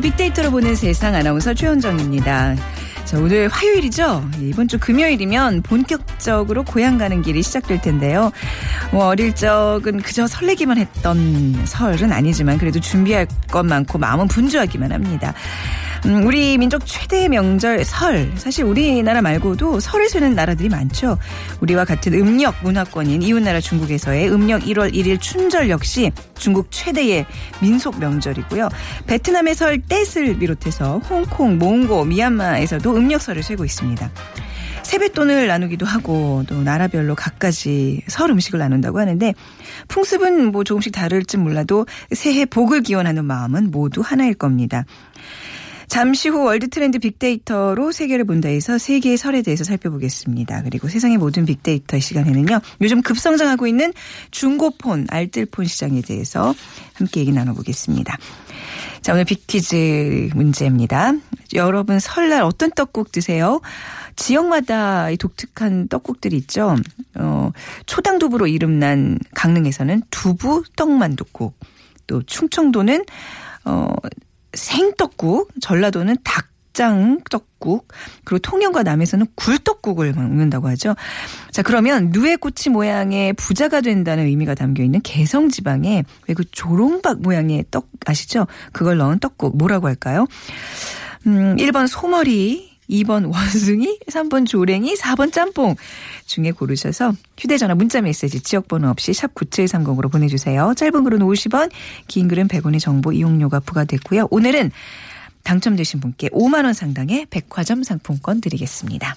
빅데이터로 보는 세상 아나운서 최현정입니다. 자, 오늘 화요일이죠? 이번 주 금요일이면 본격적으로 고향 가는 길이 시작될 텐데요. 뭐 어릴 적은 그저 설레기만 했던 설은 아니지만 그래도 준비할 것 많고 마음은 분주하기만 합니다. 음, 우리 민족 최대의 명절 설. 사실 우리나라 말고도 설을 세는 나라들이 많죠. 우리와 같은 음력 문화권인 이웃나라 중국에서의 음력 1월 1일 춘절 역시 중국 최대의 민속 명절이고요. 베트남의 설 Tết을 비롯해서 홍콩, 몽고, 미얀마에서도 음력 설을 쇠고 있습니다. 세뱃돈을 나누기도 하고 또 나라별로 각가지 설 음식을 나눈다고 하는데 풍습은 뭐 조금씩 다를지 몰라도 새해 복을 기원하는 마음은 모두 하나일 겁니다. 잠시 후 world trend 빅데이터로 세계를 본다에서 세계의 설에 대해서 살펴보겠습니다. 그리고 세상의 모든 빅데이터 이 시간에는요. 요즘 급성장하고 있는 중고폰, 알뜰폰 시장에 대해서 함께 얘기 나눠보겠습니다. 자, 오늘 빅퀴즈 문제입니다. 여러분 설날 어떤 떡국 드세요? 지역마다 이 독특한 떡국들이 있죠. 어, 초당 두부로 이름난 강릉에서는 두부 떡만둣국, 또 충청도는 어, 생떡국, 전라도는 닭장 떡국, 그리고 통영과 남에서는 굴떡국을 먹는다고 하죠. 자, 그러면 누에꼬치 모양의 부자가 된다는 의미가 담겨 있는 개성 지방에 왜 그 조롱박 모양의 떡 아시죠? 그걸 넣은 떡국 뭐라고 할까요? 음, 1번 소머리, 2번 원숭이, 3번 조랭이, 4번 짬뽕 중에 고르셔서 휴대전화 문자 메시지 지역번호 없이 샵 9730으로 보내주세요. 짧은 글은 50원, 긴 글은 100원의 정보 이용료가 부과됐고요. 오늘은 당첨되신 분께 5만 원 상당의 백화점 상품권 드리겠습니다.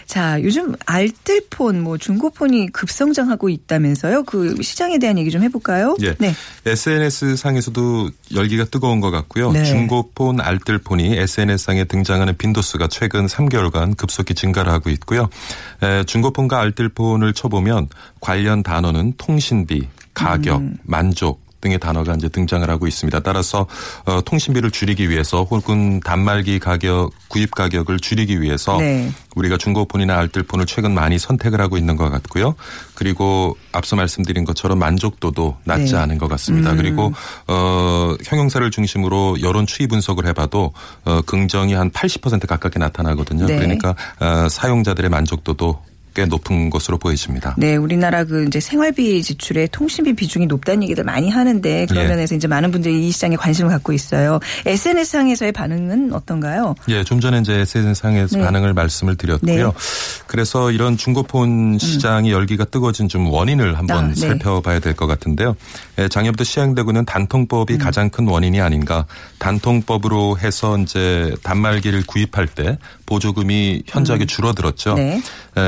자, 요즘 알뜰폰, 뭐 중고폰이 급성장하고 있다면서요? 그 시장에 대한 얘기 좀 해볼까요? 예. 네. SNS 상에서도 열기가 뜨거운 것 같고요. 네. 중고폰, 알뜰폰이 SNS 상에 등장하는 빈도수가 최근 3개월간 급속히 증가를 하고 있고요. 에, 중고폰과 알뜰폰을 쳐보면 관련 단어는 통신비, 가격, 음. 만족, 등의 단어가 이제 등장을 하고 있습니다. 따라서 어, 통신비를 줄이기 위해서 혹은 단말기 가격 구입 가격을 줄이기 위해서 네. 우리가 중고폰이나 알뜰폰을 최근 많이 선택을 하고 있는 것 같고요. 그리고 앞서 말씀드린 것처럼 만족도도 낮지 네. 않은 것 같습니다. 음. 그리고 어 형용사를 중심으로 여론 추이 분석을 해봐도 어 긍정이 한 80% 가깝게 나타나거든요. 네. 그러니까 어 사용자들의 만족도도 꽤 높은 것으로 보여집니다. 네, 우리나라 그 이제 생활비 지출에 통신비 비중이 높다는 얘기들 많이 하는데 그런 예. 면에서 이제 많은 분들이 이 시장에 관심을 갖고 있어요. SNS상에서의 반응은 어떤가요? 예, 좀 전에 이제 SNS상에서 네. 반응을 말씀을 드렸고요. 네. 그래서 이런 중고폰 시장이 열기가 뜨거워진 좀 원인을 한번 아, 네. 살펴봐야 될 것 같은데요. 예, 작년부터 시행되고 있는 단통법이 음. 가장 큰 원인이 아닌가. 단통법으로 해서 이제 단말기를 구입할 때 보조금이 현저하게 줄어들었죠. 음. 네.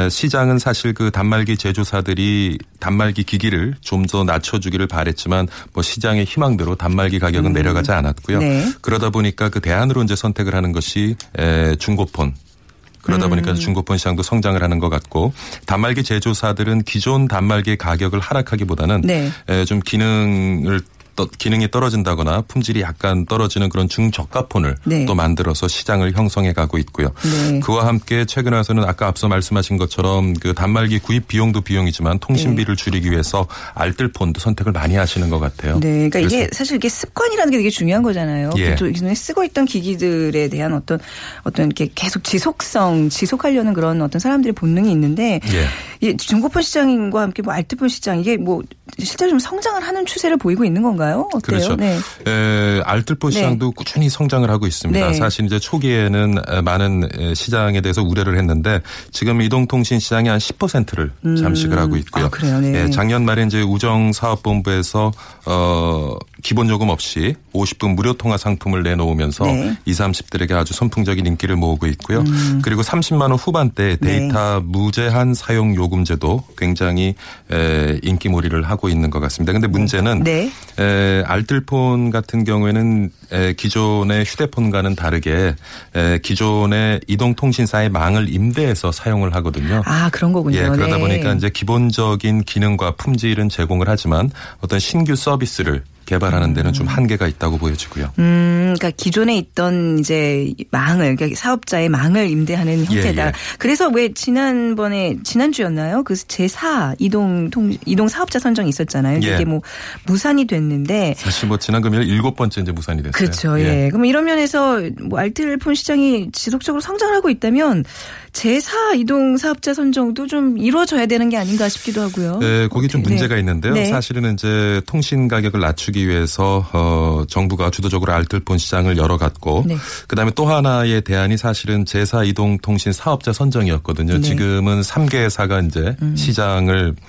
에, 시장은 사실 그 단말기 제조사들이 단말기 기기를 좀 더 낮춰주기를 바랬지만 뭐 시장의 희망대로 단말기 가격은 내려가지 않았고요. 네. 그러다 보니까 그 대안으로 이제 선택을 하는 것이 에, 중고폰. 그러다 음. 보니까 중고폰 시장도 성장을 하는 것 같고 단말기 제조사들은 기존 단말기의 가격을 하락하기보다는 네. 에, 좀 기능을 떠- 기능이 떨어진다거나 품질이 약간 떨어지는 그런 중저가폰을 네. 또 만들어서 시장을 형성해 가고 있고요. 네. 그와 함께 최근에 와서는 아까 앞서 말씀하신 것처럼 그 단말기 구입 비용도 비용이지만 통신비를 줄이기 위해서 알뜰폰도 선택을 많이 하시는 것 같아요. 네, 그러니까 이게 사실 이게 습관이라는 게 되게 중요한 거잖아요. 예. 기존에 쓰고 있던 기기들에 대한 어떤 어떤 이렇게 계속 지속성, 지속하려는 그런 어떤 사람들의 본능이 있는데 예. 이 중고폰 시장과 함께 뭐 알뜰폰 시장 이게 뭐 실제로 좀 성장을 하는 추세를 보이고 있는 건가요? 어때요? 그렇죠. 네. 에, 알뜰폰 네. 시장도 꾸준히 성장을 하고 있습니다. 네. 사실 이제 초기에는 에, 많은 에, 시장에 대해서 우려를 했는데 지금 이동통신 시장이 한 10%를 잠식을 하고 있고요. 아, 그래요? 네. 예, 작년 말에 이제 우정사업본부에서 어 기본 요금 없이 50분 무료 통화 상품을 내놓으면서 네. 20, 30들에게 아주 선풍적인 인기를 모으고 있고요. 그리고 30만 원 후반대 음. 네. 데이터 무제한 사용 요금제도 굉장히 에, 인기몰이를 하고 있는 것 같습니다. 근데 문제는 네. 에, 알뜰폰 같은 경우에는 에, 기존의 휴대폰과는 다르게 에, 기존의 이동통신사의 망을 임대해서 사용을 하거든요. 아 그런 거군요. 예, 그러다 네. 보니까 이제 기본적인 기능과 품질은 제공을 하지만 어떤 신규 서비스를 개발하는 데는 좀 한계가 있다고 보여지고요. 음, 그러니까 기존에 있던 이제 망을 그러니까 사업자의 망을 임대하는 형태다. 예. 그래서 왜 지난번에 지난주였나요? 그 제4 이동 통 이동 사업자 선정이 있었잖아요. 예. 이게 뭐 무산이 됐는데 사실 뭐 지난 금요일 일곱 번째 이제 무산이 됐어요. 그렇죠. 예. 그럼 이런 면에서 뭐 알뜰폰 시장이 지속적으로 성장을 하고 있다면 제4 이동 사업자 선정도 좀 이루어져야 되는 게 아닌가 싶기도 하고요. 네, 거기 좀 네. 문제가 있는데요. 네. 사실은 이제 통신 가격을 낮추기 위해서 어 정부가 주도적으로 알뜰폰 시장을 열어갔고 네. 그다음에 또 하나의 대안이 사실은 제4 이동 통신 사업자 선정이었거든요. 네. 음. 지금은 3개사가 이제 시장을 에,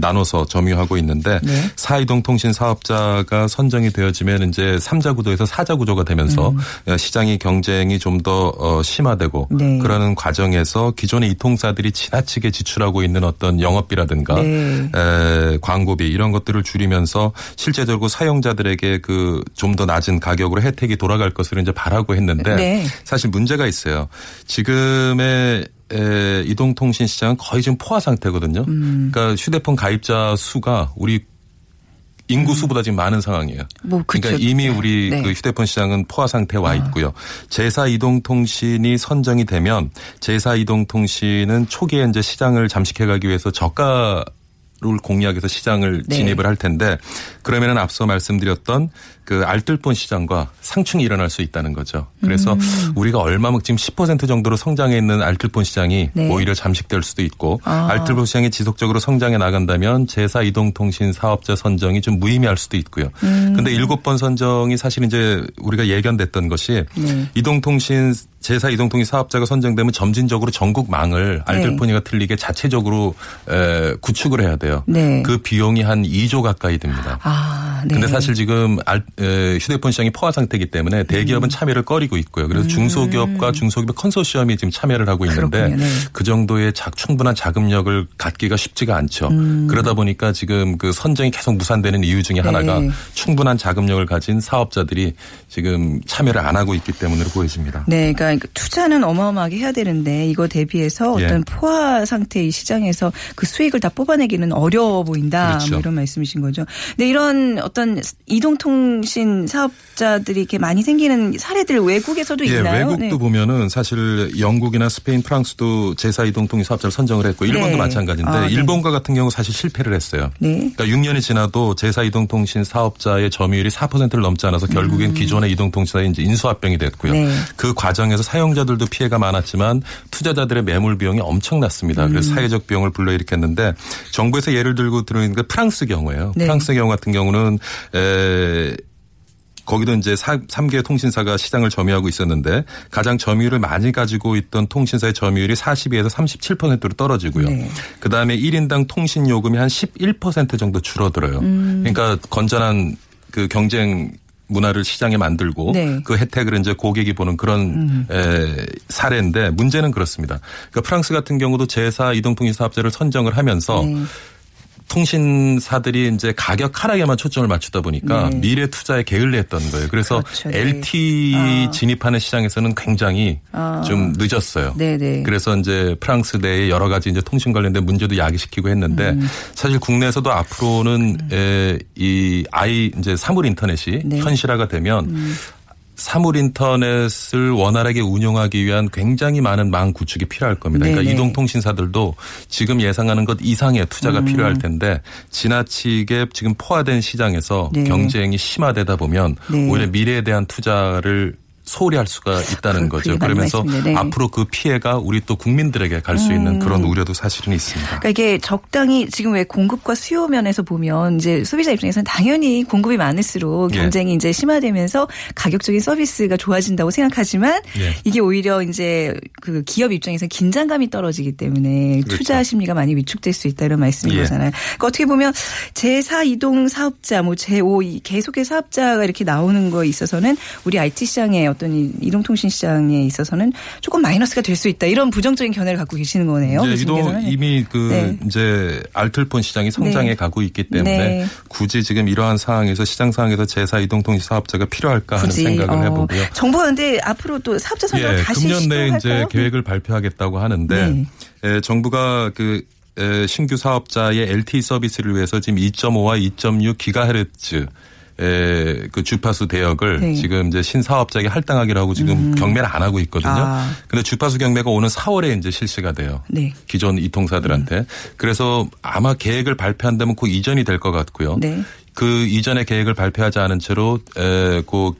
나눠서 점유하고 있는데 네. 4이동 통신 사업자가 선정이 되어지면 이제 3자 구도에서 4자 구조가 되면서 어, 시장이 경쟁이 좀더 어, 심화되고 음. 네. 그러는 과정에서 기존의 이통사들이 지나치게 지출하고 있는 어떤 영업비라든가 네. 에, 광고비 이런 것들을 줄이면서 실제적으로 사용자들에게 그 좀 더 낮은 가격으로 혜택이 돌아갈 것을 이제 바라고 했는데 네. 사실 문제가 있어요. 지금의 에, 이동통신 시장은 거의 지금 포화 상태거든요. 음. 그러니까 휴대폰 가입자 수가 우리 인구 수보다 지금 많은 상황이에요. 뭐. 그러니까 이미 우리 네. 아. 그 휴대폰 시장은 포화 상태에 와 있고요. 제4 이동통신이 선정이 되면 제4 이동통신은 초기에 이제 시장을 잠식해 가기 위해서 저가 를 공략해서 시장을 네. 진입을 할 텐데 그러면은 앞서 말씀드렸던 그 알뜰폰 시장과 상충이 일어날 수 있다는 거죠. 그래서 음. 우리가 얼마면 지금 10% 정도로 성장해 있는 알뜰폰 시장이 네. 오히려 잠식될 수도 있고 아. 알뜰폰 시장이 지속적으로 성장해 나간다면 제4 이동통신 사업자 선정이 좀 무의미할 수도 있고요. 음. 근데 일곱 번 선정이 사실 이제 우리가 예견됐던 것이 네. 이동통신 제4 이동통신 사업자가 선정되면 점진적으로 전국 망을 알뜰폰이가 틀리게 자체적으로 에, 구축을 해야 돼요. 네. 그 비용이 한 2조 가까이 듭니다. 아, 네. 근데 사실 지금 알- 에, 휴대폰 시장이 포화 상태이기 때문에 대기업은 음. 참여를 꺼리고 있고요. 그래서 중소기업과 중소기업 컨소시엄이 지금 참여를 하고 있는데. 네. 그 정도의 자- 충분한 자금력을 갖기가 쉽지가 않죠. 음. 그러다 보니까 지금 그 선정이 계속 무산되는 이유 중에 하나가 네. 충분한 자금력을 가진 사업자들이 지금 참여를 안 하고 있기 때문으로 보여집니다. 네, 그러니까 투자는 어마어마하게 해야 되는데 이거 대비해서 예. 어떤 포화 상태의 시장에서 그 수익을 다 뽑아내기는 어려워 보인다. 그렇죠. 뭐 이런 말씀이신 거죠. 근데 이런 어떤 이동통 신 사업자들이 이렇게 많이 생기는 사례들 외국에서도 예, 있나요? 외국도 네. 보면은 사실 영국이나 스페인, 프랑스도 제4 이동통신 사업자를 선정을 했고 일본도 네. 마찬가지인데 아, 네. 일본과 같은 경우 사실 실패를 했어요. 네. 그러니까 6년이 지나도 제4 이동 통신 사업자의 점유율이 4%를 넘지 않아서 결국엔 기존의 이동 통신사의 이제 인수합병이 됐고요. 음. 네. 그 과정에서 사용자들도 피해가 많았지만 투자자들의 매물 비용이 엄청났습니다. 음. 그래서 사회적 비용을 불러일으켰는데 정부에서 예를 들고 들어있는 게 프랑스 경우예요. 네. 프랑스 경우 같은 경우는 에 거기도 이제 3개 통신사가 시장을 점유하고 있었는데 가장 점유율을 많이 가지고 있던 통신사의 점유율이 42에서 37%로 떨어지고요. 네. 그다음에 1인당 통신 요금이 한 11% 정도 줄어들어요. 음. 그러니까 건전한 그 경쟁 문화를 시장에 만들고 네. 음. 그 혜택을 이제 고객이 보는 그런 에, 사례인데 문제는 그렇습니다. 그러니까 프랑스 같은 경우도 제4 이동통신 사업자를 선정을 하면서 네. 통신사들이 이제 가격 하락에만 초점을 맞추다 보니까 네. 미래 투자에 게을리했던 거예요. 그래서 그렇죠. 네. LT 아. 진입하는 시장에서는 굉장히 아. 좀 늦었어요. 네네. 그래서 이제 프랑스 내에 여러 가지 이제 통신 관련된 문제도 야기시키고 했는데 음. 사실 국내에서도 앞으로는 에, 이 아이 이제 사물 인터넷이 네. 음. 현실화가 되면 사물 인터넷을 원활하게 운영하기 위한 굉장히 많은 망 구축이 필요할 겁니다. 그러니까 네네. 이동통신사들도 지금 예상하는 것 이상의 투자가 필요할 텐데 지나치게 지금 포화된 시장에서 네. 경쟁이 심화되다 보면 네. 오히려 미래에 대한 투자를 소홀히 할 수가 있다는 그- 거죠. 그러면서. 네. 앞으로 그 피해가 우리 또 국민들에게 갈수 있는 그런 우려도 사실은 있습니다. 그러니까 이게 적당히 지금 왜 공급과 수요 면에서 보면 이제 소비자 입장에서는 당연히 공급이 많을수록 예. 경쟁이 이제 심화되면서 가격적인 서비스가 좋아진다고 생각하지만 예. 이게 오히려 이제 그 기업 입장에서는 긴장감이 떨어지기 때문에 그렇죠. 투자 심리가 많이 위축될 수 있다 이런 말씀인 예. 거잖아요. 그러니까 어떻게 보면 제4 이동 사업자, 뭐 제5 이 계속의 사업자가 이렇게 나오는 거에 있어서는 우리 IT 시장의 어떤 이 이동통신 시장에 있어서는 조금 마이너스가 될 수 있다 이런 부정적인 견해를 갖고 계시는 거네요. 이제 이동 교수님께서는. 이미 그 네. 이제 알뜰폰 시장이 성장해 네. 가고 있기 때문에 네. 굳이 지금 이러한 상황에서 시장 상황에서 제사 이동통신 사업자가 필요할까 하는 생각을 어, 해보고요. 정부가 근데 앞으로 또 사업자 선정을 예, 다시 금년 내에 이제? 계획을 발표하겠다고 하는데 네. 에, 정부가 그 에, 신규 사업자의 LTE 서비스를 위해서 지금 2.5와 2.6 기가헤르츠 에, 그 주파수 대역을 네. 음. 지금 이제 신사업자에게 할당하기로 고 지금 경매를 안 하고 있거든요. 아. 근데 주파수 경매가 오는 4월에 이제 실시가 돼요. 네. 기존 이통사들한테. 그래서 아마 계획을 발표한다면 그 이전이 될 것 같고요. 네. 그 이전의 계획을 발표하지 않은 채로 에, 그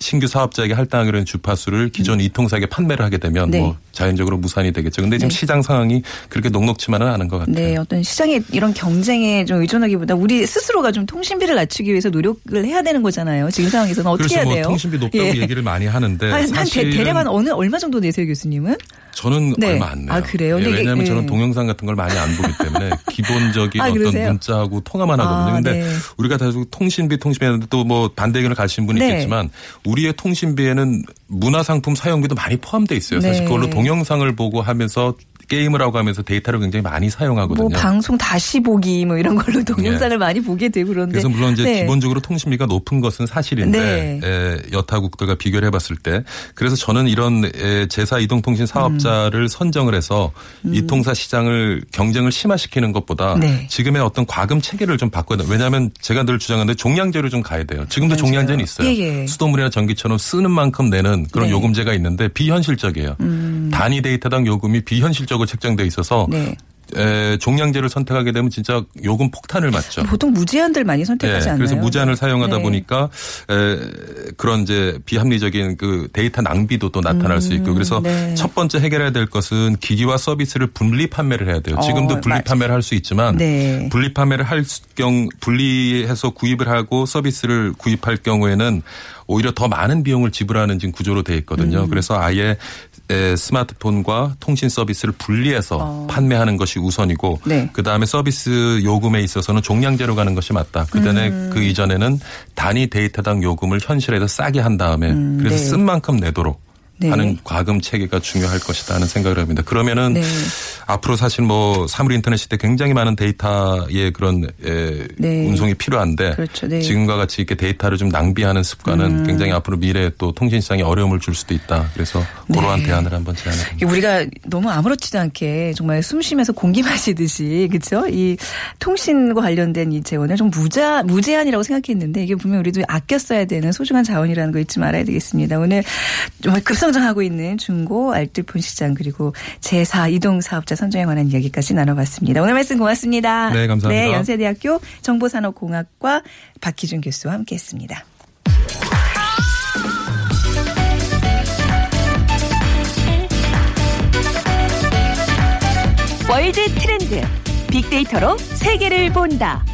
신규 사업자에게 할당하기로 한 주파수를 기존 이통사에게 판매를 하게 되면 음. 네. 뭐 자연적으로 무산이 되겠죠. 근데 지금 네. 시장 상황이 그렇게 녹록치만은 않은 것 같아요. 네, 어떤 시장의 이런 경쟁에 좀 의존하기보다 우리 스스로가 좀 통신비를 낮추기 위해서 노력을 해야 되는 거잖아요. 지금 상황에서는 어떻게 그래서 해야 뭐 돼요? 통신비 높다고 예. 얘기를 많이 하는데 한, 한 대, 대략 어느 얼마 정도 내세요, 교수님은? 저는 네. 얼마 안 내요. 아, 그래요? 예, 근데 이게- 왜냐하면 저는 예. 동영상 같은 걸 많이 안 보기 때문에 기본적인 아, 어떤 그러세요? 문자하고 통화만 아, 하거든요. 근데 네. 우리가 다 통신비, 통신비는 또뭐 반대 의견을 가신 분이 네. 있겠지만 우리의 통신비에는 문화상품 사용비도 많이 포함되어 있어요. 사실 네. 그걸로 동영상을 보고 하면서 게임을 하고 하면서 데이터를 굉장히 많이 사용하거든요. 뭐 방송 다시 보기 뭐 이런 걸로 동영상을 많이 보게 되고 그런데. 그래서 물론 이제 네. 기본적으로 통신비가 높은 것은 사실인데 네. 에, 여타국들과 비교를 해봤을 때 그래서 저는 이런 에, 제사 이동통신 사업자를 음. 선정을 해서 이통사 시장을 경쟁을 심화시키는 것보다 네. 지금의 어떤 과금 체계를 좀 바꿔야 돼요. 왜냐하면 제가 늘 주장하는데 종량제로 좀 가야 돼요. 지금도 맞아요. 종량제는 있어요. 예, 예. 수돗물이나 전기처럼 쓰는 만큼 내는 그런 네. 음. 요금제가 있는데 비현실적이에요. 단위 데이터당 요금이 비현실적 으로 책정돼 있어서 네. 에, 종량제를 선택하게 되면 진짜 요금 폭탄을 맞죠. 보통 무제한들 많이 선택하지 네, 않나요? 그래서 무제한을 사용하다 네. 보니까 에, 그런 이제 비합리적인 그 데이터 낭비도 또 나타날 수 있고 그래서 네. 첫 번째 해결해야 될 것은 기기와 서비스를 분리 판매를 해야 돼요. 지금도 어, 분리 맞아. 판매를 할 수 있지만 네. 분리 판매를 할경 분리해서 구입을 하고 서비스를 구입할 경우에는 오히려 더 많은 비용을 지불하는 지금 구조로 돼 있거든요. 음. 그래서 아예 에, 스마트폰과 통신 서비스를 분리해서 어. 판매하는 것이 우선이고 네. 그 다음에 서비스 요금에 있어서는 종량제로 가는 것이 맞다. 그 전에 음. 그 이전에는 단위 데이터당 요금을 현실에서 싸게 한 다음에 그래서 네. 쓴 만큼 내도록 네. 하는 과금 체계가 중요할 것이다 하는 생각을 합니다. 그러면은 네. 앞으로 사실 뭐 사물 인터넷 시대 굉장히 많은 데이터의 그런 에, 네. 운송이 필요한데 그렇죠. 네. 음. 지금과 같이 이렇게 데이터를 좀 낭비하는 습관은 굉장히 앞으로 미래에 또 통신 시장에 어려움을 줄 수도 있다. 그래서 그러한 네. 대안을 한번 제안해 봅니다. 우리가 너무 아무렇지도 않게 정말 숨 쉬면서 공기 마시듯이 그렇죠? 이 통신과 관련된 이 재원을 좀 무자 무제한이라고 생각했는데 이게 분명 우리도 아껴 써야 되는 소중한 자원이라는 거 잊지 말아야 되겠습니다. 오늘 정말 급성 장하고 있는 중고 알뜰폰 시장 그리고 제4 이동 사업자 선정에 관한 이야기까지 나눠봤습니다. 오늘 말씀 고맙습니다. 네, 감사합니다. 네, 연세대학교 정보산업공학과 박희준 교수와 함께했습니다. 월드 트렌드 빅데이터로 세계를 본다.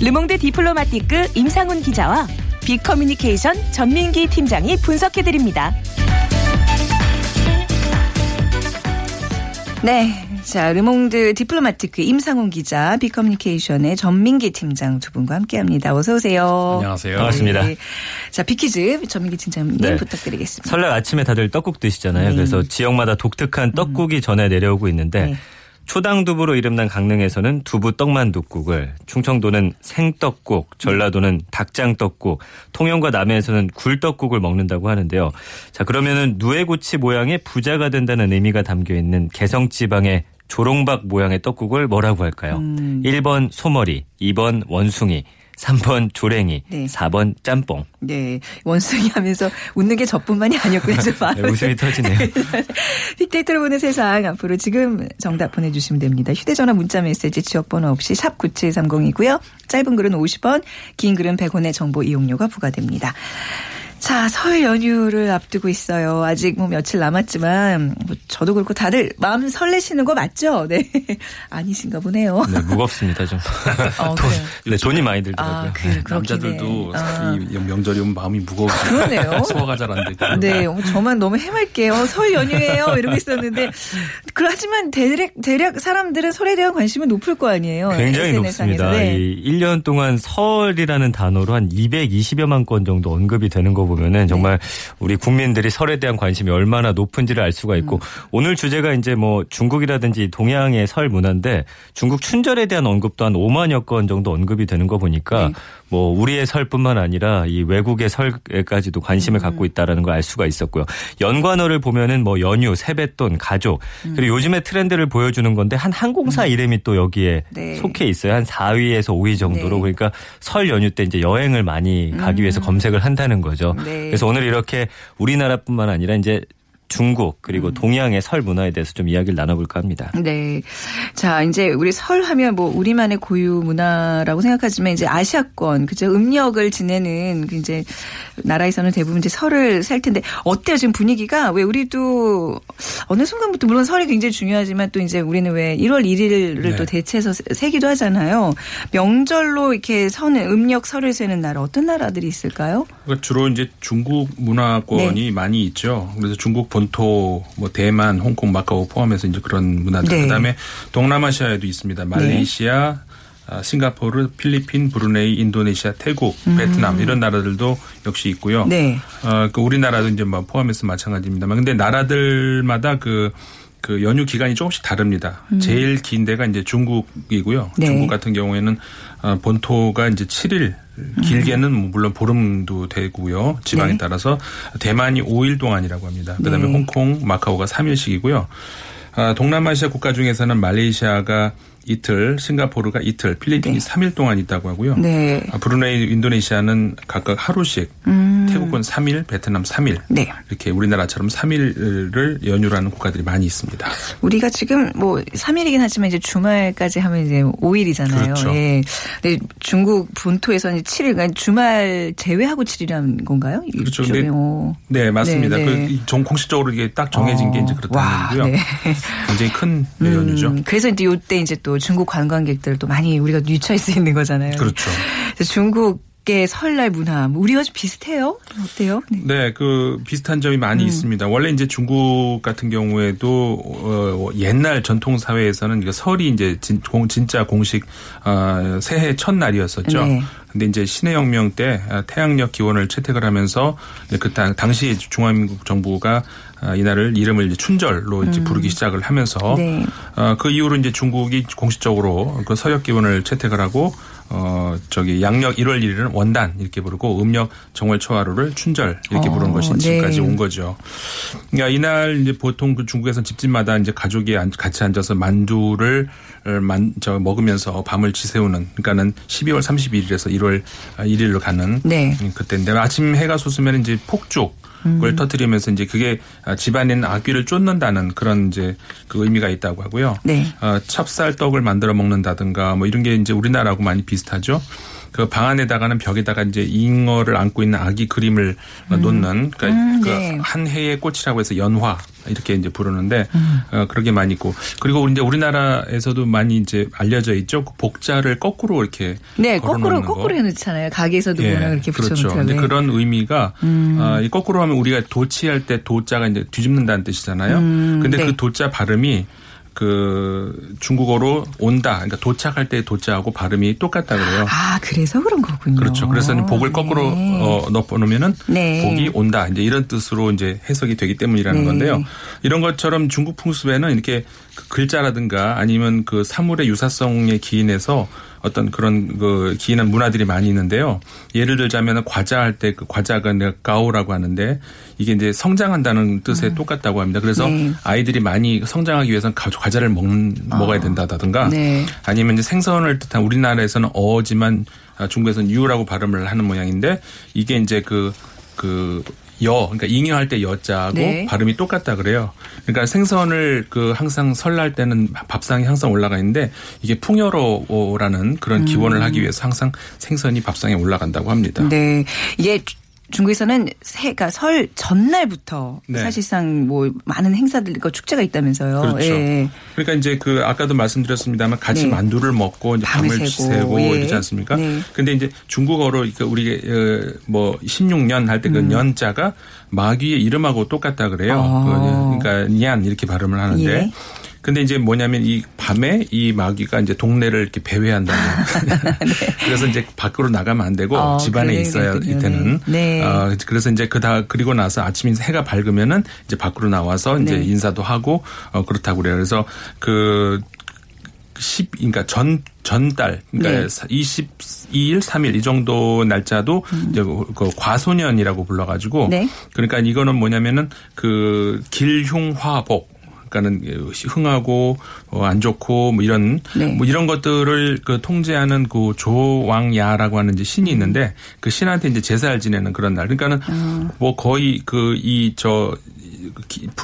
르몽드 디플로마티크 임상훈 기자와 빅커뮤니케이션 전민기 팀장이 분석해 드립니다. 네. 자, 르몽드 디플로마티크 임상훈 기자, 빅커뮤니케이션의 전민기 팀장 두 분과 함께 합니다. 어서오세요. 안녕하세요. 반갑습니다. 자, 빅퀴즈 전민기 팀장님 네. 부탁드리겠습니다. 설날 아침에 다들 떡국 드시잖아요. 네. 그래서 지역마다 독특한 떡국이 전해 내려오고 있는데 네. 초당 두부로 이름난 강릉에서는 두부 떡만둣국을, 충청도는 생떡국, 전라도는 닭장떡국, 통영과 남해에서는 굴떡국을 먹는다고 하는데요. 자, 그러면은 누에고치 모양의 부자가 된다는 의미가 담겨 있는 개성 지방의 조롱박 모양의 떡국을 뭐라고 할까요? 음. 1번 소머리, 2번 원숭이, 3번 조랭이, 네. 4번 짬뽕. 네. 원숭이 하면서 웃는 게 저뿐만이 아니었군요. 좀 네, 웃음이 터지네요. 빅데이터로 보는 세상 앞으로 지금 정답 보내주시면 됩니다. 휴대전화 문자메시지 지역번호 없이 샵 9730이고요. 짧은 글은 50원, 긴 글은 100원의 정보 이용료가 부과됩니다. 자, 설 연휴를 앞두고 있어요. 아직 뭐 며칠 남았지만 뭐 저도 그렇고 다들 마음 설레시는 거 맞죠? 네. 아니신가 보네요. 네, 무겁습니다, 좀. 어, 돈, 그래요. 네, 돈이 많이 들더라고요. 아, 그, 그렇긴 남자들도 해. 아. 이 명절이 오면 마음이 무거워서 그러네요. 소화가 잘 안 되고. 네, 어, 저만 너무 해맑게요. 설 연휴예요. 이러고 있었는데. 그렇지만 대략, 대략 사람들은 설에 대한 관심은 높을 거 아니에요. 굉장히 SNS 높습니다. 네. 이 1년 동안 설이라는 단어로 한 220여만 건 정도 언급이 되는 거 보면은 정말 우리 국민들이 설에 대한 관심이 얼마나 높은지를 알 수가 있고 오늘 주제가 이제 뭐 중국이라든지 동양의 설 문화인데 중국 춘절에 대한 언급도 한 5만여 건 정도 언급이 되는 거 보니까 네. 뭐 우리의 설뿐만 아니라 이 외국의 설에까지도 관심을 갖고 있다라는 걸 알 수가 있었고요. 연관어를 보면은 뭐 연휴, 세뱃돈, 가족 그리고 요즘의 트렌드를 보여주는 건데 한 항공사 이름이 또 여기에 네. 속해 있어요. 한 4위에서 5위 정도로 네. 그러니까 설 연휴 때 이제 여행을 많이 가기 위해서 검색을 한다는 거죠. 네. 그래서 오늘 이렇게 우리나라뿐만 아니라 이제 중국 그리고 동양의 설 문화에 대해서 좀 이야기를 나눠볼까 합니다. 네. 자, 이제 우리 설 하면 뭐 우리만의 고유 문화라고 생각하지만 이제 아시아권, 그죠? 음력을 지내는 그 이제 나라에서는 대부분 이제 설을 살 텐데 어때요? 지금 분위기가 왜 우리도 어느 순간부터 물론 설이 굉장히 중요하지만 또 이제 우리는 왜 1월 1일을 네. 또 대체해서 세- 세기도 하잖아요. 명절로 이렇게 서는 음력 설을 세는 나라 어떤 나라들이 있을까요? 그러니까 주로 이제 중국 문화권이 네. 많이 있죠. 그래서 중국 본토, 뭐 대만, 홍콩, 마카오 포함해서 이제 그런 문화들. 네. 그다음에 동남아시아에도 있습니다. 말레이시아, 아, 싱가포르, 필리핀, 브루네이, 인도네시아, 태국, 베트남 이런 나라들도 역시 있고요. 음. 네. 어, 그 우리나라도 이제 뭐 포함해서 마찬가지입니다만, 근데 나라들마다 그, 그 연휴 기간이 조금씩 다릅니다. 제일 긴 데가 이제 중국이고요. 음. 네. 중국 같은 경우에는 어, 본토가 이제 7일, 길게는 뭐 물론 보름도 되고요. 지방에 네. 따라서 대만이 5일 동안이라고 합니다. 그다음에 네. 홍콩, 마카오가 3일씩이고요. 아, 동남아시아 국가 중에서는 말레이시아가 이틀, 싱가포르가 이틀, 필리핀이 삼 3일 동안 있다고 하고요. 네. 아, 브루네이, 인도네시아는 각각 하루씩, 태국은 3일, 베트남 3일. 음. 네. 이렇게 우리나라처럼 3일을 연휴라는 국가들이 많이 있습니다. 우리가 지금 뭐 3일이긴 하지만 이제 주말까지 하면 이제 5일이잖아요. 그렇죠. 예. 근데 중국 본토에서는 7일, 그러니까 주말 제외하고 7일이라는 건가요? 그렇죠. 근데 어. 네, 맞습니다. 네, 네. 그 공식적으로 이게 딱 정해진 게 이제 와, 그렇다는 얘기고요. 네. 굉장히 큰 연휴죠. 음, 그래서 이제 요때 이제 또 중국 관광객들 또 많이 우리가 유치할 수 있는 거잖아요. 그렇죠. 그래서 중국 의 설날 문화, 뭐 우리와 좀 비슷해요? 어때요? 네. 네, 그 비슷한 점이 많이 음. 있습니다. 원래 이제 중국 같은 경우에도 어, 옛날 전통 사회에서는 설이 이제 진, 공, 진짜 공식 어, 새해 첫날이었었죠. 네. 근데 이제 신해혁명 때 아, 태양력 기원을 채택을 하면서 그 당- 당시 중화민국 정부가 아, 이날을 이름을 이제 춘절로 이제 부르기 시작을 하면서 음. 네. 어, 그 이후로 이제 중국이 공식적으로 그 서역 기원을 채택을 하고 어 저기 양력 1월 1일은 원단 이렇게 부르고 음력 정월 초하루를 춘절 이렇게 어, 부르는 것이 지금까지 네. 온 거죠. 그러니까 이날 이제 보통 그 중국에서 집집마다 이제 가족이 앉- 같이 앉아서 만두를 어, 만, 저 먹으면서 밤을 지새우는 그러니까는 12월 31일에서 1월 1일로 가는 네. 음, 그때인데 아침 해가 솟으면 이제 폭죽 을 터뜨리면서 이제 그게 아, 집안에는 아귀를 쫓는다는 그런 이제 그 의미가 있다고 하고요. 네. 어, 찹쌀떡을 만들어 먹는다든가 뭐 이런 게 이제 우리나라하고 많이 비슷하죠. 그 방 안에다가는 벽에다가 이제 잉어를 안고 있는 아기 그림을 어, 놓는 그러니까 음, 그 네. 한 해의 꽃이라고 해서 연화 이렇게 이제 부르는데 음. 어, 그렇게 많이 있고 그리고 이제 우리나라에서도 많이 이제 알려져 있죠. 그 복자를 거꾸로 이렇게 네, 거꾸로, 거. 거꾸로 해놓잖아요. 가게에서도 보면 이렇게 그렇죠. 붙여놓더라고요. 음. 근데 그런 의미가 아, 이 거꾸로 하면 우리가 도치할 때 도자가 이제 뒤집는다는 뜻이잖아요. 근데 네. 그 도자 발음이 그 중국어로 온다, 그러니까 도착할 때 도자하고 발음이 똑같다 그래요. 아, 그래서 그런 거군요. 그렇죠. 그래서 복을 거꾸로 네. 어, 넣어놓으면은 네. 복이 온다. 이제 이런 뜻으로 이제 해석이 되기 때문이라는 네. 건데요. 이런 것처럼 중국 풍습에는 이렇게 그 글자라든가 아니면 그 사물의 유사성에 기인해서 어떤 그런 그 기인한 문화들이 많이 있는데요. 예를 들자면 과자 할 때 그 과자가 내가 가오라고 하는데 이게 이제 성장한다는 뜻에 똑같다고 합니다. 그래서 네. 아이들이 많이 성장하기 위해서는 가- 과자를 먹, 먹어야 된다든가 네. 아니면 이제 생선을 뜻한 우리나라에서는 어지만 아, 중국에서는 유라고 발음을 하는 모양인데 이게 이제 그, 그, 여, 그러니까 잉여할 때 여자하고 네. 발음이 똑같다 그래요. 그러니까 생선을 그 항상 설날 때는 밥상이 항상 올라가 있는데 이게 풍요로라는 그런 기원을 하기 위해서 항상 생선이 밥상에 올라간다고 합니다. 음. 네. 이게 주- 중국에서는 새가 설 전날부터 네. 사실상 뭐 많은 행사들과 축제가 있다면서요. 그렇죠. 예. 그러니까 이제 그 아까도 말씀드렸습니다만 같이 네. 만두를 먹고 이제 밤을 밤을 새고, 새고 예. 이러지 않습니까? 네. 근데 이제 중국어로 우리 어, 뭐 16년 할 때그 음. 년자가 마귀의 이름하고 똑같다 그래요. 아. 그 그러니까 니안 이렇게 발음을 하는데 예. 근데 이제 뭐냐면 이 밤에 이 마귀가 이제 동네를 이렇게 배회한다는. 그래서 이제 밖으로 나가면 안 되고 네. 어, 집안에 있어야. 이때는. 네. 어, 그래서 이제 그다 그리고 나서 아침 해가 밝으면은 이제 밖으로 나와서 이제 네. 인사도 하고 어 그렇다고 그래요. 그래서 그 10, 그러니까 전, 전달, 그러니까 네. 22일, 3일 이 정도 날짜도 이제 그 과소년이라고 불러가지고. 음. 네. 그러니까 이거는 뭐냐면은 그 길흉화복. 그러니까는 흥하고 어, 안 좋고 뭐 이런 네. 뭐 이런 것들을 그 통제하는 그 조왕야라고 하는 이제 신이 있는데 그 신한테 이제 제사를 지내는 그런 날. 그러니까는 아. 뭐 거의 그 이 저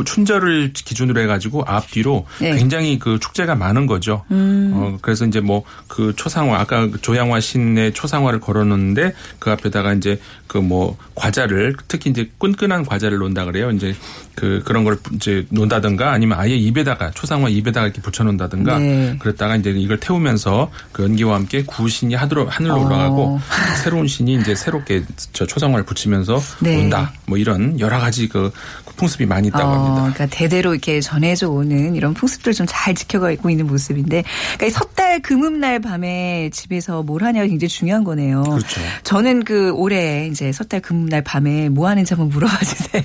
춘절을 기준으로 해가지고 앞 뒤로 네. 굉장히 그 축제가 많은 거죠. 음. 어, 그래서 이제 뭐 그 초상화 아까 그 조양화 신의 초상화를 걸어놓는데 그 앞에다가 이제 그 뭐 과자를 특히 이제 끈끈한 과자를 놓는다 그래요. 이제 그 그런 걸 이제 놓는다든가 아니면 아예 입에다가 초상화 입에다가 이렇게 붙여놓는다든가 네. 그랬다가 이제 이걸 태우면서 그 연기와 함께 구신이 하늘로 하늘로 어. 올라가고 새로운 신이 이제 새롭게 저 초상화를 붙이면서 네. 온다. 뭐 이런 여러 가지 그 풍습이 많이 있다고 어, 합니다. 그러니까 대대로 이렇게 전해져 오는 이런 풍습들 좀 잘 지켜가고 있는 모습인데, 그러니까 이 섣달 금음날 밤에 집에서 뭘 하냐가 굉장히 중요한 거네요. 그렇죠. 저는 그 올해 이제 섣달 금음날 밤에 뭐 하는지 한번 물어봐 주세요.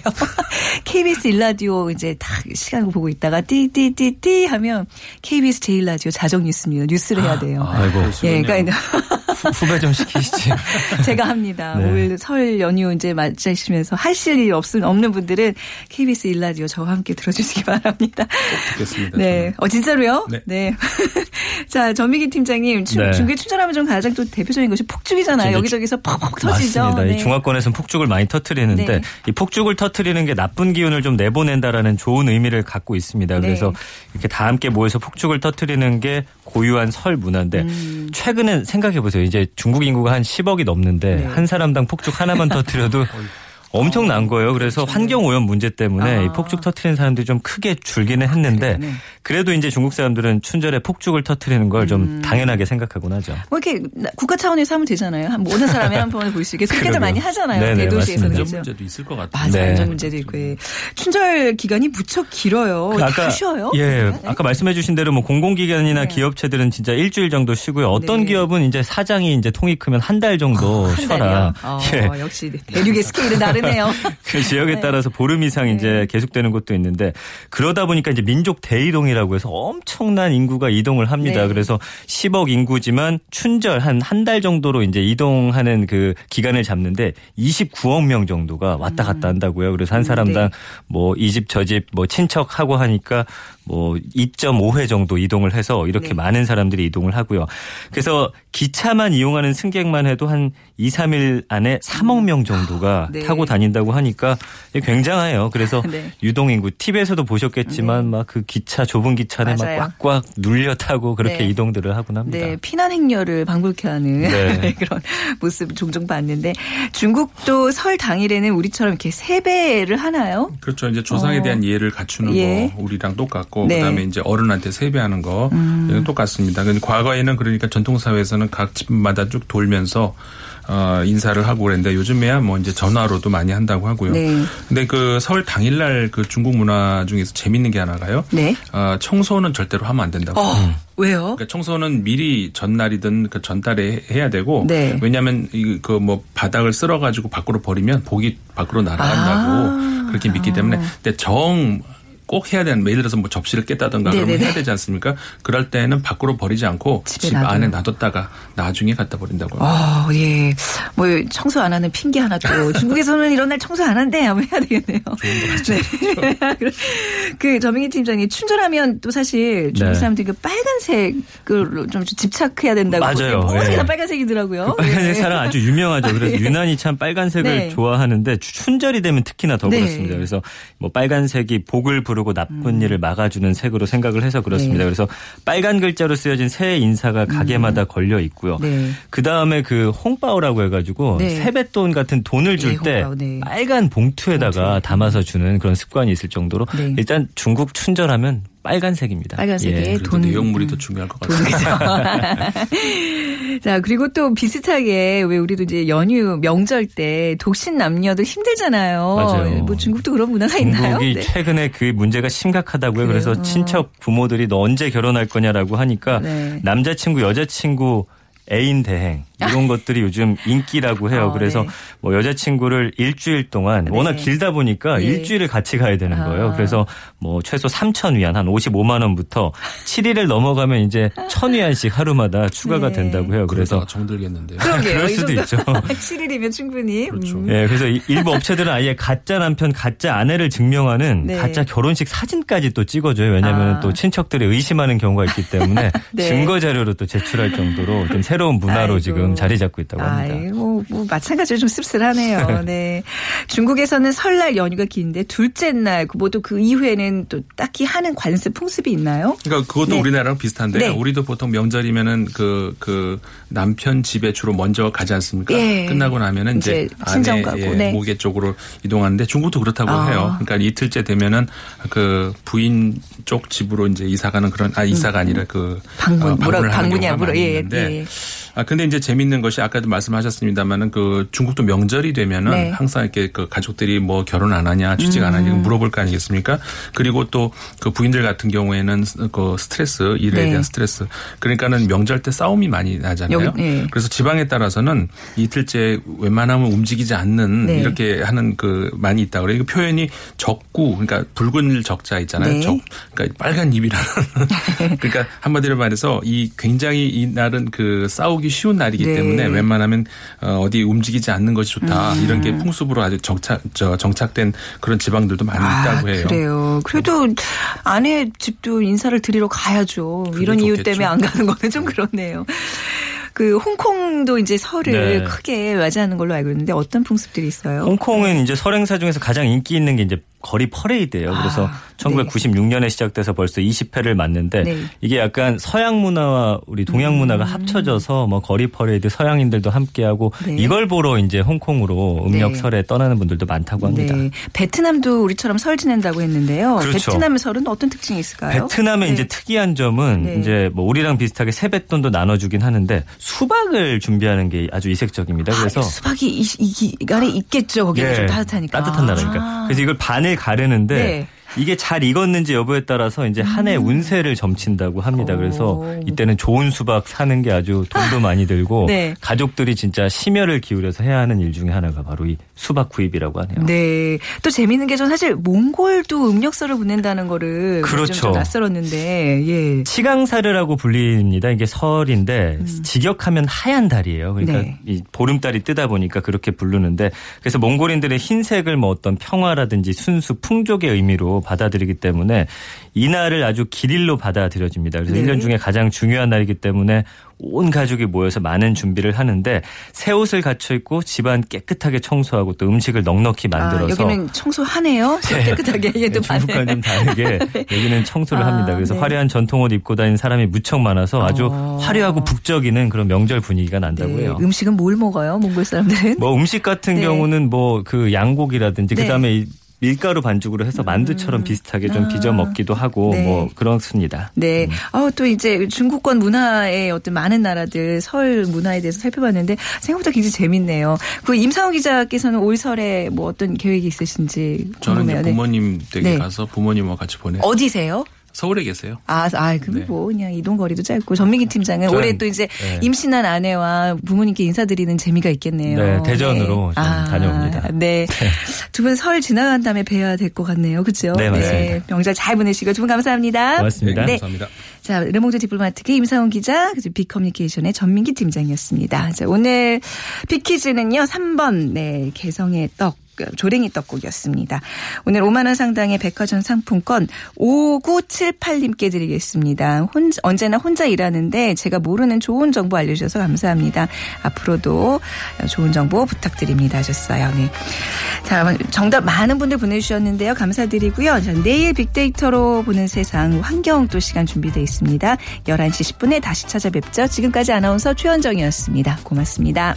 KBS 일라디오 이제 딱 시간을 보고 있다가 띠띠띠띠 하면 KBS 제일라디오 자정 뉴스입니다. 뉴스를 해야 돼요. 아이고. 예, 그러니까 후- 후배 좀 시키시지. 제가 합니다. 네. 올설 연휴 이제 맞으시면서 하실 일 없, 없는 분들은 KBS 일라디오 저와 함께 들어주시기 바랍니다. 듣겠습니다. 네. 어, 진짜로요? 네. 자, 전미기 팀장님, 중, 네. 중계 춘절하면 좀 가장 또 대표적인 것이 폭죽이잖아요. 여기저기서 퍽퍽 터지죠. 맞습니다. 네. 이 중화권에서는 폭죽을 많이 터트리는데 네. 이 폭죽을 터트리는 게 나쁜 기운을 좀 내보낸다라는 좋은 의미를 갖고 있습니다. 네. 그래서 이렇게 다 함께 모여서 폭죽을 터트리는 게 고유한 설 문화인데 음. 최근엔 생각해 보세요. 이제 중국 인구가 한 10억이 넘는데 네. 한 사람당 폭죽 하나만 터트려도 엄청난 거예요. 그래서 환경 오염 문제 때문에 아. 이 폭죽 터트리는 사람들이 좀 크게 줄기는 했는데? 네. 그래도 이제 중국 사람들은 춘절에 폭죽을 터트리는 걸좀 음. 당연하게 생각하곤 하죠. 뭐 이렇게 나- 국가 차원에서 하면 되잖아요. 한 모든 사람이 한 번을 볼수 있게 그렇게들 그러게요. 많이 하잖아요. 네네, 대도시에서는. 안전 그죠. 문제도 있을 것 같아요. 맞아, 네. 안전 문제도 있고. 예. 춘절 기간이 무척 길어요. 그다 쉬어요? 예, 네. 아까 말씀해주신 대로 뭐 공공기관이나 네. 기업체들은 진짜 일주일 정도 쉬고요. 어떤 네. 기업은 이제 사장이 이제 통이 크면 한 달 정도 한 쉬어라. 달이요? 어, 예. 역시 대륙의 스케일은 다르 네요. 그 지역에 네. 따라서 보름 이상 이제 계속되는 곳도 있는데 그러다 보니까 이제 민족 대이동이라고 해서 엄청난 인구가 이동을 합니다. 네. 그래서 10억 인구지만 춘절 한 한 달 정도로 이제 이동하는 그 기간을 잡는데 29억 명 정도가 왔다 갔다 한다고요. 그래서 한 사람당 네. 뭐이 집 저 집 뭐 친척하고 하니까 뭐 2.5회 정도 이동을 해서 이렇게 네. 많은 사람들이 이동을 하고요. 그래서 기차만 이용하는 승객만 해도 한 2, 3일 안에 3억 명 정도가 네. 타고 다닌다고 하니까 굉장해요. 그래서 네. 유동 인구 TV에서도 보셨겠지만 막 그 기차 좁은 기차 안에. 막 꽉꽉 눌려 타고 그렇게 네. 이동들을 하곤 합니다. 네, 피난 행렬을 방불케 하는 네. 그런 모습 종종 봤는데 중국도 설 당일에는 우리처럼 이렇게 세배를 하나요? 그렇죠. 이제 조상에 어. 대한 이해를 갖추는 예. 거 우리랑 똑같고 네. 음. 그다음에 이제 어른한테 세배하는 거 이건 똑같습니다. 근데 과거에는 그러니까 전통 사회에서는 각 집마다 쭉 돌면서 어 인사를 하고 그랬는데 요즘에야 뭐 이제 전화로도 많이 한다고 하고요. 네. 근데 그 설 당일날 그 중국 문화 중에서 재밌는 게 하나가요. 네. 어, 청소는 절대로 하면 안 된다고. 어, 왜요? 그러니까 청소는 미리 전날이든 그 전달에 해야 되고 네. 왜냐하면 그뭐 바닥을 쓸어 가지고 밖으로 버리면 복이 밖으로 날아간다고 아. 그렇게 믿기 때문에 근데 정 꼭 해야 되는 예를 들어서 뭐 접시를 깼다든가 그러면 네네네. 해야 되지 않습니까? 그럴 때는 밖으로 버리지 않고 집 놔둬요. 안에 놔뒀다가 나중에 갖다 버린다고 합니다. 어, 예. 뭐 청소 안 하는 핑계 하나 또 중국에서는 이런 날 청소 안 한대 하면 해야 되겠네요. 네. 그 저민기 팀장이 춘절하면 또 사실 중국 네. 사람들이 그 빨간색으로 좀 집착해야 된다고 맞아요. 뭐가 예. 다 빨간색이더라고요. 빨간색 예. 사랑 아주 유명하죠. 그래서 유난히 참 빨간색을 네. 좋아하는데 추- 춘절이 되면 특히나 더 네. 그렇습니다. 그래서 뭐 빨간색이 복을 부르 고 나쁜 일을 막아주는 색으로 생각을 해서 그렇습니다. 음. 네. 그래서 빨간 글자로 쓰여진 새해 인사가 가게마다 걸려 있고요. 네. 그 다음에 그 홍바오라고 해가지고 네. 세뱃돈 같은 돈을 줄 예, 때 홍바오, 네. 빨간 봉투에다가 담아서 주는 그런 습관이 있을 정도로 네. 일단 중국 춘절하면 빨간색입니다. 빨간색에 예. 돈- 내용물이 더 중요할 것 같아요. 자, 그리고 또 비슷하게 왜 우리도 이제 연휴 명절 때 독신 남녀도 힘들잖아요. 맞아요. 뭐 중국도 그런 문화가 있나요? 중국이 네. 최근에 그 문제가 심각하다고요. 그래요? 그래서 친척 부모들이 너 언제 결혼할 거냐라고 하니까 네. 남자친구 여자친구 애인 대행 이런 것들이 요즘 인기라고 해요. 어, 그래서 네. 뭐 여자친구를 일주일 동안 워낙 길다 보니까 네. 일주일을 같이 가야 되는 거예요. 아. 그래서 뭐 최소 3천 위안 한 55만 원부터 7일을 넘어가면 이제 1천 위안씩 하루마다 추가가 네. 된다고 해요. 그래서 정들겠는데요. 그럴 이 수도 있죠. 7일이면 충분히. 그렇죠. 음. 예, 그래서 이- 일부 업체들은 아예 가짜 남편, 가짜 아내를 증명하는 네. 가짜 결혼식 사진까지 또 찍어줘요. 왜냐하면 아. 또 친척들이 의심하는 경우가 있기 때문에 네. 증거 자료로 또 제출할 정도로 좀 새로운 문화로 아이고. 지금 자리 잡고 있다고 합니다. 아이고, 뭐, 마찬가지로 좀 씁쓸하네요. 네. 중국에서는 설날 연휴가 긴데, 둘째 날, 그 뭐또 그 이후에는 또 딱히 하는 관습, 풍습이 있나요? 그러니까 그것도 네. 우리나라랑 비슷한데 네. 우리도 보통 명절이면은 그, 그 남편 집에 주로 먼저 가지 않습니까? 예. 끝나고 나면은 이제, 이제 친정 아내 가고, 예, 네. 모계 쪽으로 이동하는데 중국도 그렇다고 아. 해요. 그러니까 이틀째 되면은 그 부인 쪽 집으로 이제 이사 가는 그런 아 이사가 아니라 그 방문, 어, 뭐라, 방문을 하는 방문이야, 경우가 물어. 많이 예, 있는데 예. 아 근데 이제 재밌는 것이 아까도 말씀하셨습니다만은 그 중국도 명절이 되면은 네. 항상 이렇게 그 가족들이 뭐 결혼 안 하냐 취직 안 하냐 음. 물어볼 거 아니겠습니까? 그리고 또 그 부인들 같은 경우에는 그 스트레스 일에 네. 대한 스트레스 그러니까는 명절 때 싸움이 많이 나잖아요. 여기, 예. 그래서 지방에 따라서는 이틀째 웬만하면 움직이지 않는 네. 이렇게 하는 그 많이 있다 그래요. 이 표현이 적구 그러니까 붉은 적자 있잖아요. 네. 적 그러니까 빨간 입이라는 그러니까 한마디로 말해서 이 굉장히 이 날은 그 싸우기 쉬운 날이기 네. 때문에 웬만하면 어, 어디 움직이지 않는 것이 좋다 음. 이런 게 풍습으로 아주 정착 저 정착된 그런 지방들도 많이 있다고 해요. 아, 그래요. 그래도 아내 집도 인사를 드리러 가야죠. 이런 이유 좋겠죠. 때문에 안 가는 거는 좀 그렇네요. 그 홍콩도 이제 설을 네. 크게 맞이하는 걸로 알고 있는데 어떤 풍습들이 있어요? 홍콩은 이제 설 행사 중에서 가장 인기 있는 게 이제 거리 퍼레이드예요. 그래서 아, 1996년에 시작돼서 벌써 20회를 맞는데 네. 이게 약간 서양 문화와 우리 동양 문화가 합쳐져서 뭐 거리 퍼레이드 서양인들도 함께하고 네. 이걸 보러 이제 홍콩으로 음력 네. 설에 떠나는 분들도 많다고 합니다. 네. 베트남도 우리처럼 설 지낸다고 했는데요. 그렇죠. 베트남 설은 어떤 특징이 있을까요? 베트남의 네. 이제 특이한 점은 네. 이제 뭐 우리랑 비슷하게 세뱃돈도 나눠주긴 하는데 수박을 준비하는 게 아주 이색적입니다. 그래서 아, 수박이 이, 이, 이 안에 있겠죠. 거기는 예, 좀 따뜻하니까. 따뜻한 나라니까. 아. 그래서 이걸 반을 가르는데 네. 이게 잘 익었는지 여부에 따라서 이제 한 해 운세를 점친다고 합니다. 그래서 음. 오. 이때는 좋은 수박 사는 게 아주 돈도 많이 들고 네. 가족들이 진짜 심혈을 기울여서 해야 하는 일 중에 하나가 바로 이 수박 구입이라고 하네요. 네. 또 재밌는 게 전 사실 몽골도 음력설을 보낸다는 거를 그렇죠. 좀, 좀 낯설었는데 예. 치강사르라고 불립니다. 이게 설인데 직역하면 하얀 달이에요. 그러니까 음. 네. 이 보름달이 뜨다 보니까 그렇게 부르는데 그래서 몽골인들의 흰색을 뭐 어떤 평화라든지 순수 풍족의 의미로 받아들이기 때문에 이 날을 아주 길일로 받아들여집니다. 그래서 네. 일 1년 중에 가장 중요한 날이기 때문에 온 가족이 모여서 많은 준비를 하는데 새 옷을 갖춰 입고 집안 깨끗하게 청소하고 또 음식을 넉넉히 만들어서 아, 여기는 청소하네요. 깨끗하게 얘도 네, 중국과는 좀 다르게 여기는 청소를 아, 합니다. 그래서 네. 화려한 전통옷 입고 다니는 사람이 무척 많아서 아주 어. 화려하고 북적이는 그런 명절 분위기가 난다고 네, 해요. 음식은 뭘 먹어요? 몽골 사람들은? 뭐 음식 같은 네. 경우는 뭐 그 양고기라든지 네. 그다음에 이 밀가루 반죽으로 해서 만두처럼 비슷하게 좀 빚어 먹기도 하고 네. 뭐 그렇습니다. 네. 어, 또 이제 중국권 문화의 어떤 많은 나라들 설 문화에 대해서 살펴봤는데 생각보다 굉장히 재밌네요. 그 임상호 기자께서는 올 설에 뭐 어떤 계획이 있으신지 저는 궁금해요. 이제 네. 부모님 댁에 네. 가서 부모님과 같이 보내. 어디세요? 서울에 계세요. 아, 아, 그럼 네. 뭐 그냥 이동 거리도 짧고 전민기 팀장은 올해 또 이제 네. 임신한 아내와 부모님께 인사드리는 재미가 있겠네요. 네, 대전으로 좀 다녀옵니다. 네. 두 분 설 지나간 다음에 뵈야 될 것 같네요. 그렇죠? 네, 맞습니다. 명절 잘 보내시고 두 분 감사합니다. 고맙습니다. 네. 감사합니다. 자, 르몽드 디플로마틱의 임상훈 기자, 그리고 빅커뮤니케이션의 전민기 팀장이었습니다. 자, 오늘 빅퀴즈는요, 3번, 네, 개성의 떡. 조랭이 떡국이었습니다. 오늘 5만 원 상당의 백화점 상품권 5978님께 드리겠습니다. 혼자, 언제나 혼자 일하는데 제가 모르는 좋은 정보 알려주셔서 감사합니다. 앞으로도 좋은 정보 부탁드립니다 하셨어요. 네. 자, 정답 많은 분들 보내주셨는데요. 감사드리고요. 자, 내일 빅데이터로 보는 세상 환경 또 시간 준비되어 있습니다. 11시 10분에 다시 찾아뵙죠. 지금까지 아나운서 최현정이었습니다. 고맙습니다.